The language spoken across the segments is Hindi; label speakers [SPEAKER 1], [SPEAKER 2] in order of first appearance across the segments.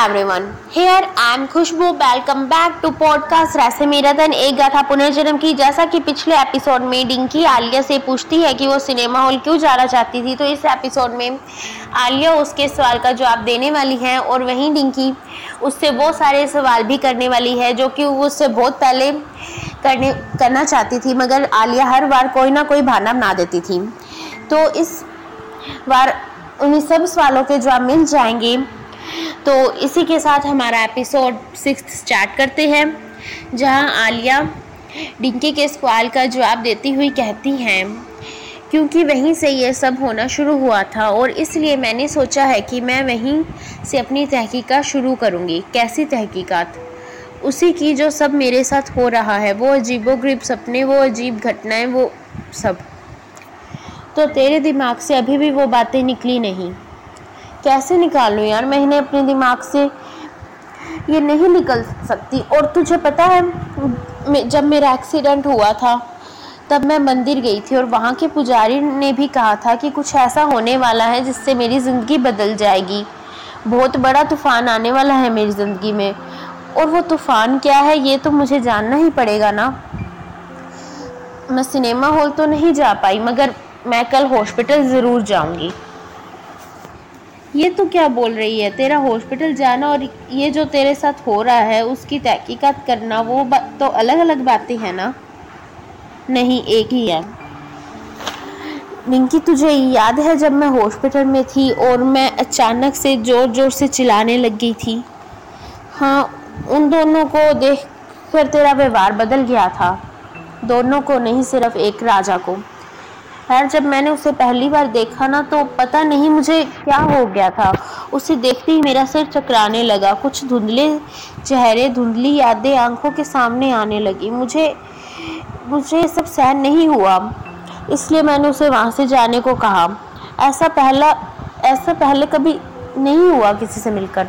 [SPEAKER 1] everyone. Here I am Khushboo welcome back to podcast रैसे मेरा धन एक गाथा पुनर्जन्म की जैसा कि पिछले एपिसोड में डिंकी आलिया से पूछती है कि वो सिनेमा हॉल क्यों जाना चाहती थी तो इस एपिसोड में आलिया उसके सवाल का जवाब देने वाली है और वहीं डिंकी उससे वो सारे सवाल भी करने वाली है, जो कि वो उससे बहुत पहले करने, करना चाहती थी, मगर आलिया हर बार कोई ना कोई बहाना बना देती थी। तो इस बार उन्हें सब सवालों के जवाब मिल जाएँगे। तो इसी के साथ हमारा एपिसोड सिक्स स्टार्ट करते हैं, जहाँ आलिया डिंकी के सवाल का जवाब देती हुई कहती हैं, क्योंकि वहीं से ये सब होना शुरू हुआ था और इसलिए मैंने सोचा है कि मैं वहीं से अपनी तहकीकात शुरू करूँगी। कैसी तहकीकात? उसी की जो सब मेरे साथ हो रहा है, वो अजीबो गरीब सपने, वो अजीब घटनाएँ, वो सब। तो तेरे दिमाग से अभी भी वो बातें निकली नहीं। कैसे निकालूँ यार? मैंने अपने दिमाग से ये नहीं निकल सकती। और तुझे पता है जब मेरा एक्सीडेंट हुआ था, तब मैं मंदिर गई थी और वहाँ के पुजारी ने भी कहा था कि कुछ ऐसा होने वाला है जिससे मेरी ज़िंदगी बदल जाएगी। बहुत बड़ा तूफ़ान आने वाला है मेरी ज़िंदगी में। और वो तूफ़ान क्या है, ये तो मुझे जानना ही पड़ेगा ना। मैं सिनेमा हॉल तो नहीं जा पाई, मगर मैं कल हॉस्पिटल ज़रूर जाऊँगी। ये तो क्या बोल रही है? तेरा हॉस्पिटल जाना और ये जो तेरे साथ हो रहा है, उसकी तहकीकात करना, वो तो अलग अलग बातें हैं ना? नहीं, एक ही है। निंकी, तुझे याद है जब मैं हॉस्पिटल में थी और मैं अचानक से ज़ोर ज़ोर से चिल्लाने लग गई थी? हाँ उन दोनों को देख कर तेरा व्यवहार बदल गया था। दोनों को नहीं, सिर्फ़ एक राजा को। खैर जब मैंने उसे पहली बार देखा ना तो पता नहीं मुझे क्या हो गया था। उसे देखते ही मेरा सिर चकराने लगा। कुछ धुंधले चेहरे, धुंधली यादें आँखों के सामने आने लगी। मुझे मुझे सब सहन नहीं हुआ, इसलिए मैंने उसे वहाँ से जाने को कहा। ऐसा पहला, ऐसा पहले कभी नहीं हुआ किसी से मिलकर।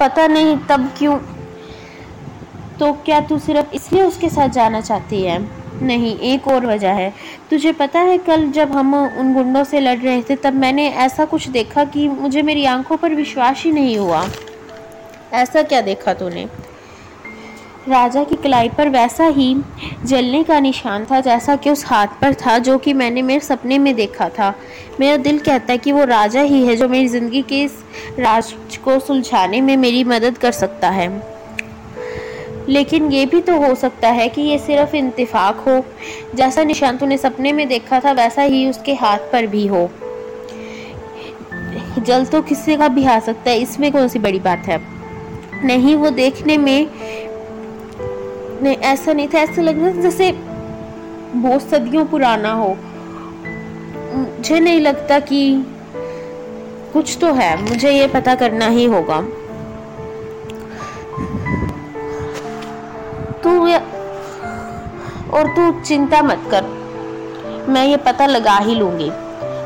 [SPEAKER 1] पता नहीं तब क्यों तो क्या तू सिर्फ़ इसलिए उसके साथ जाना चाहती है? नहीं, एक और वजह है। तुझे पता है, कल जब हम उन गुंडों से लड़ रहे थे, तब मैंने ऐसा कुछ देखा कि मुझे मेरी आँखों पर विश्वास ही नहीं हुआ। ऐसा क्या देखा तूने? राजा की कलाई पर वैसा ही जलने का निशान था, जैसा कि उस हाथ पर था, जो कि मैंने मेरे सपने में देखा था। मेरा दिल कहता है कि वो राजा ही है, जो मेरी ज़िंदगी के इस राज को सुलझाने में मेरी मदद कर सकता है। लेकिन ये भी तो हो सकता है कि ये सिर्फ़ इंतफाक हो। जैसा निशान ने सपने में देखा था, वैसा ही उसके हाथ पर भी हो। जल तो किसी का भी आ सकता है, इसमें कौन सी बड़ी बात है? नहीं, वो देखने में नहीं, ऐसा नहीं था। ऐसा लग रहा था जैसे बहुत सदियों पुराना हो। मुझे नहीं लगता कि कुछ तो है। मुझे ये पता करना ही होगा। और तू चिंता मत कर। मैं ये पता लगा ही लूँगी।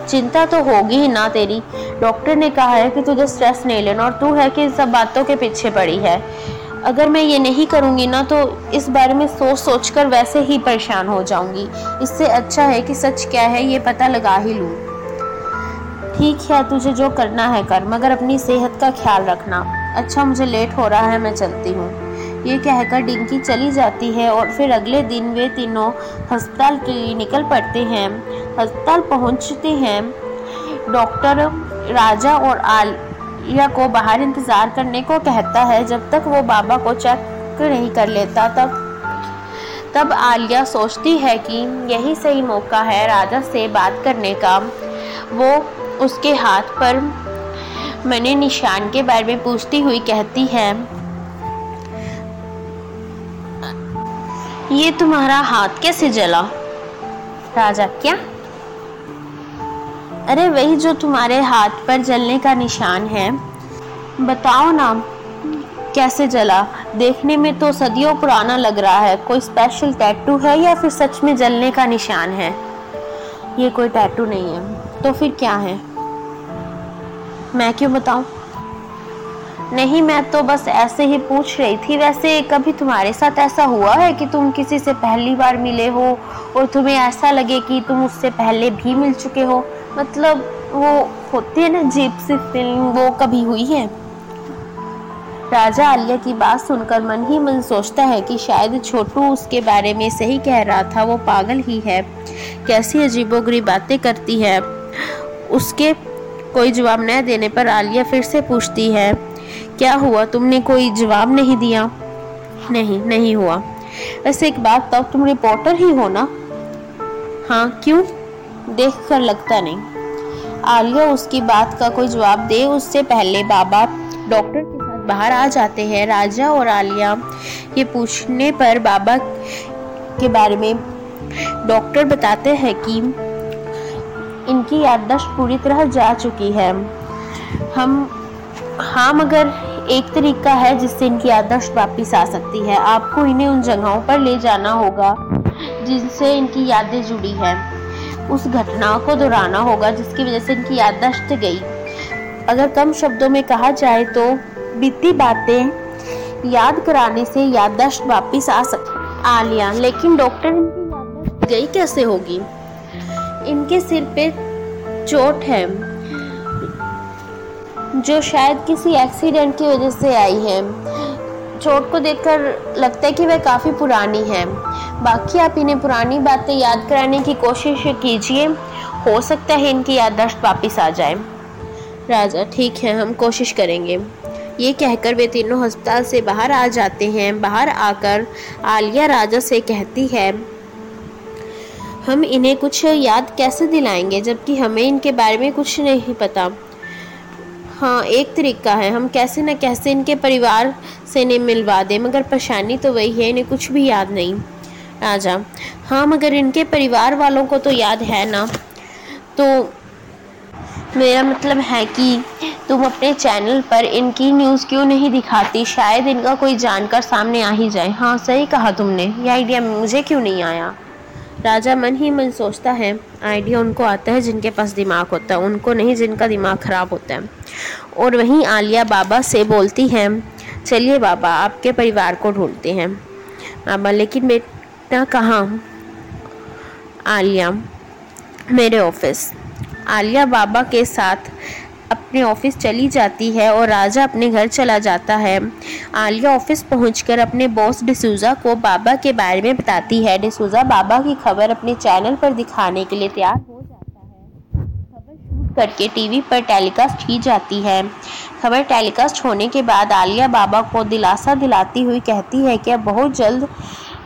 [SPEAKER 1] चिंता तो होगी ही ना तेरी। डॉक्टर ने कहा है कि तुझे स्ट्रेस नहीं लेना और तू है कि सब बातों के पीछे पड़ी है। अगर मैं ये नहीं करूँगी ना तो इस बारे में सोच सोच कर वैसे ही परेशान हो जाऊँगी। इससे अच्छा है कि सच क्या है ये पता लगा ही लूँ। ठीक है, तुझे जो करना है कर, मगर अपनी सेहत का ख्याल रखना। अच्छा मुझे लेट हो रहा है, मैं चलती हूँ। ये कहकर डिंकी चली जाती है और फिर अगले दिन वे तीनों अस्पताल के लिए निकल पड़ते हैं। अस्पताल पहुँचते हैं। डॉक्टर राजा और आलिया को बाहर इंतज़ार करने को कहता है। जब तक वो बाबा को चेक नहीं कर लेता, तब तब आलिया सोचती है कि यही सही मौका है राजा से बात करने का। वो उसके हाथ पर मैंने निशान के बारे में पूछती हुई कहती है ये तुम्हारा हाथ कैसे जला? राजा, क्या? अरे, वही जो तुम्हारे हाथ पर जलने का निशान है। बताओ ना, कैसे जला? देखने में तो सदियों पुराना लग रहा है। कोई स्पेशल टैटू है या फिर सच में जलने का निशान है? ये कोई टैटू नहीं है। तो फिर क्या है? मैं क्यों बताऊँ? नहीं, मैं तो बस ऐसे ही पूछ रही थी। वैसे कभी तुम्हारे साथ ऐसा हुआ है कि तुम किसी से पहली बार मिले हो और तुम्हें ऐसा लगे कि तुम उससे पहले भी मिल चुके हो? मतलब वो होती है ना जीप सी फ़िल्म वो कभी हुई है? राजा आलिया की बात सुनकर मन ही मन सोचता है कि शायद छोटू उसके बारे में सही कह रहा था, वो पागल ही है। कैसी अजीबोगरीब बातें करती है। उसके कोई जवाब न देने पर आलिया फिर से पूछती है क्या हुआ? तुमने कोई जवाब नहीं दिया? नहीं नहीं हुआ। वैसे एक बात तब तुम रिपोर्टर ही हो ना? हाँ क्यों? देख कर लगता नहीं। आलिया, उसकी बात का कोई जवाब दे, उससे पहले बाबा डॉक्टर के साथ बाहर आ जाते हैं। राजा और आलिया ये पूछने पर बाबा के बारे में डॉक्टर बताते हैं कि इनकी याददाश्त पूरी तरह जा चुकी है। हम हाँ मगर एक तरीका है जिससे इनकी याददाश्त वापस आ सकती है। आपको इन्हें उन जगहों पर ले जाना होगा जिनसे इनकी यादें जुड़ी है। उस घटना को दोहराना होगा जिसकी वजह से इनकी याददाश्त गई। अगर कम शब्दों में कहा जाए तो बीती बातें याद कराने से याददाश्त वापस आ सक, आ लिया। लेकिन डॉक्टर इनकी याददाश्त गई कैसे होगी? इनके सिर पे चोट है। जो शायद किसी एक्सीडेंट की वजह से आई है। चोट को देखकर लगता है कि वह काफ़ी पुरानी है। बाकी आप इन्हें पुरानी बातें याद कराने की कोशिश कीजिए। हो सकता है इनकी याददाश्त वापस आ जाए। राजा, ठीक है, हम कोशिश करेंगे। ये कहकर वे तीनों अस्पताल से बाहर आ जाते हैं। बाहर आकर आलिया राजा से कहती है, हम इन्हें कुछ याद कैसे दिलाएँगे, जबकि हमें इनके बारे में कुछ नहीं पता। हाँ एक तरीका है। हम कैसे न कैसे इनके परिवार से इन्हें मिलवा दें, मगर परेशानी तो वही है, इन्हें कुछ भी याद नहीं। राजा हाँ मगर इनके परिवार वालों को तो याद है ना? तो मेरा मतलब है कि तुम अपने चैनल पर इनकी न्यूज़ क्यों नहीं दिखाती? शायद इनका कोई जानकर सामने आ ही जाए। हाँ सही कहा तुमने। ये आइडिया मुझे क्यों नहीं आया? राजा मन ही मन सोचता है, आइडिया उनको आता है जिनके पास दिमाग होता है, उनको नहीं जिनका दिमाग ख़राब होता है। और वहीं आलिया बाबा से बोलती है, चलिए बाबा, आपके परिवार को ढूंढते हैं। बाबा, लेकिन बेटा कहाँ? आलिया, मेरे ऑफ़िस। आलिया बाबा के साथ अपने ऑफ़िस चली जाती है और राजा अपने घर चला जाता है। आलिया ऑफ़िस पहुंचकर अपने बॉस डिसूजा को बाबा के बारे में बताती है। डिसूजा बाबा की खबर अपने चैनल पर दिखाने के लिए तैयार हो करके टीवी पर टेलीकास्ट की जाती है। खबर टेलीकास्ट होने के बाद आलिया बाबा को दिलासा दिलाती हुई कहती है कि अब बहुत जल्द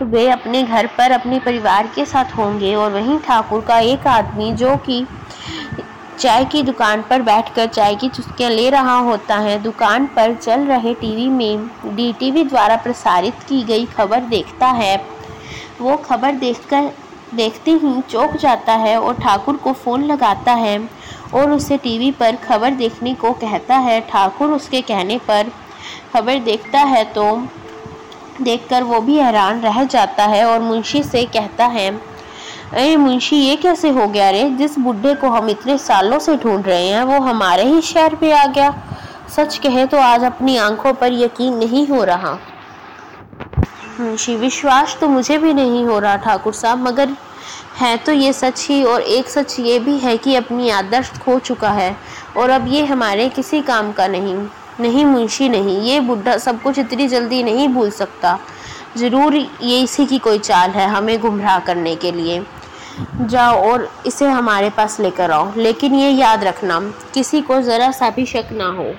[SPEAKER 1] वे अपने घर पर अपने परिवार के साथ होंगे और वहीं ठाकुर का एक आदमी जो कि चाय की दुकान पर बैठकर चाय की चुस्कियाँ ले रहा होता है। दुकान पर चल रहे टीवी में डीटीवी द्वारा प्रसारित की गई खबर देखता है। वो खबर देखकर देखते ही चौंक जाता है और ठाकुर को फ़ोन लगाता है और उसे टीवी पर खबर देखने को कहता है। ठाकुर उसके कहने पर खबर देखता है तो देखकर वो भी हैरान रह जाता है और मुंशी से कहता है अरे मुंशी, ये कैसे हो गया रे? जिस बुढ़े को हम इतने सालों से ढूंढ रहे हैं, वो हमारे ही शहर पे आ गया। सच कहे तो आज अपनी आँखों पर यकीन नहीं हो रहा। मुंशी, विश्वास तो मुझे भी नहीं हो रहा, ठाकुर साहब, मगर है तो ये सच ही, और एक सच ये भी है कि अपनी आदर्श खो चुका है, और अब ये हमारे किसी काम का नहीं। नहीं मुंशी, नहीं, ये बुढ़ा सब कुछ इतनी जल्दी नहीं भूल सकता। ज़रूर ये इसी की कोई चाल है हमें गुमराह करने के लिए। जाओ और इसे हमारे पास लेकर आओ। लेकिन ये याद रखना, किसी को ज़रा सा भी शक ना हो।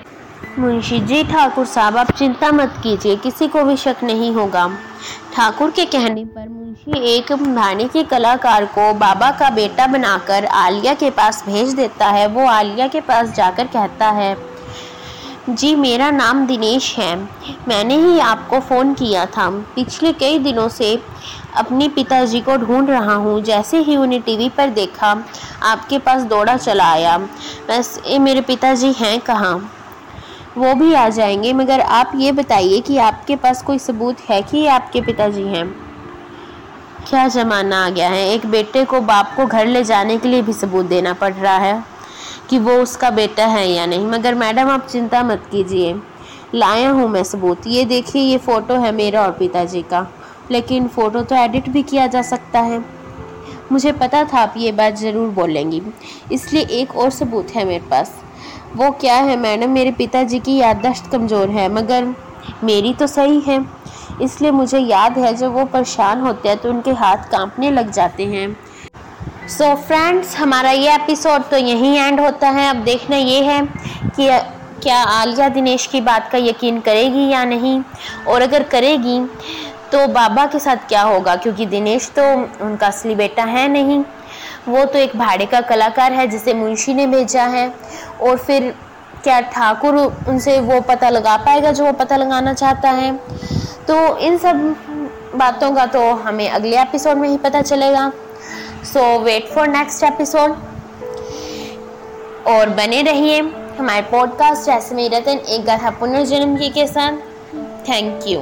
[SPEAKER 1] मुंशी जी, ठाकुर साहब, आप चिंता मत कीजिए, किसी को भी शक नहीं होगा। ठाकुर के कहने पर मुंशी एक भाने के कलाकार को बाबा का बेटा बनाकर आलिया के पास भेज देता है। वो आलिया के पास जाकर कहता है जी, मेरा नाम दिनेश है। मैंने ही आपको फ़ोन किया था। पिछले कई दिनों से अपने पिताजी को ढूंढ रहा हूँ। जैसे ही उन्हें टीवी पर देखा, आपके पास दौड़ा चला आया। वैसे मेरे पिताजी हैं कहाँ? वो भी आ जाएँगे, मगर आप ये बताइए कि आपके पास कोई सबूत है कि आपके पिताजी हैं? क्या ज़माना आ गया है। एक बेटे को बाप को घर ले जाने के लिए भी सबूत देना पड़ रहा है। कि वो उसका बेटा है या नहीं। मगर मैडम, आप चिंता मत कीजिए। लाया हूँ मैं सबूत। ये देखिए, ये फ़ोटो है मेरा और पिताजी का। लेकिन फ़ोटो तो एडिट भी किया जा सकता है। मुझे पता था आप ये बात ज़रूर बोलेंगी। इसलिए एक और सबूत है मेरे पास। वो क्या है, मैडम? मेरे पिताजी की याददाश्त कमज़ोर है, मगर मेरी तो सही है। इसलिए मुझे याद है, जब वो परेशान होते हैं तो उनके हाथ कांपने लग जाते हैं। सो so फ्रेंड्स हमारा ये एपिसोड तो यहीं एंड होता है। अब देखना ये है कि क्या आलिया दिनेश की बात का यकीन करेगी या नहीं? और अगर करेगी तो बाबा के साथ क्या होगा? क्योंकि दिनेश तो उनका असली बेटा है नहीं। वो तो एक भाड़े का कलाकार है, जिसे मुंशी ने भेजा है। और फिर क्या ठाकुर उनसे वो पता लगा पाएगा जो वो पता लगाना चाहता है? तो इन सब बातों का तो हमें अगले एपिसोड में ही पता चलेगा। So wait for next episode और बने रहिए हमारे पॉडकास्ट जैसे रतन एक गाथा पुनर्जन्म के साथ। Thank you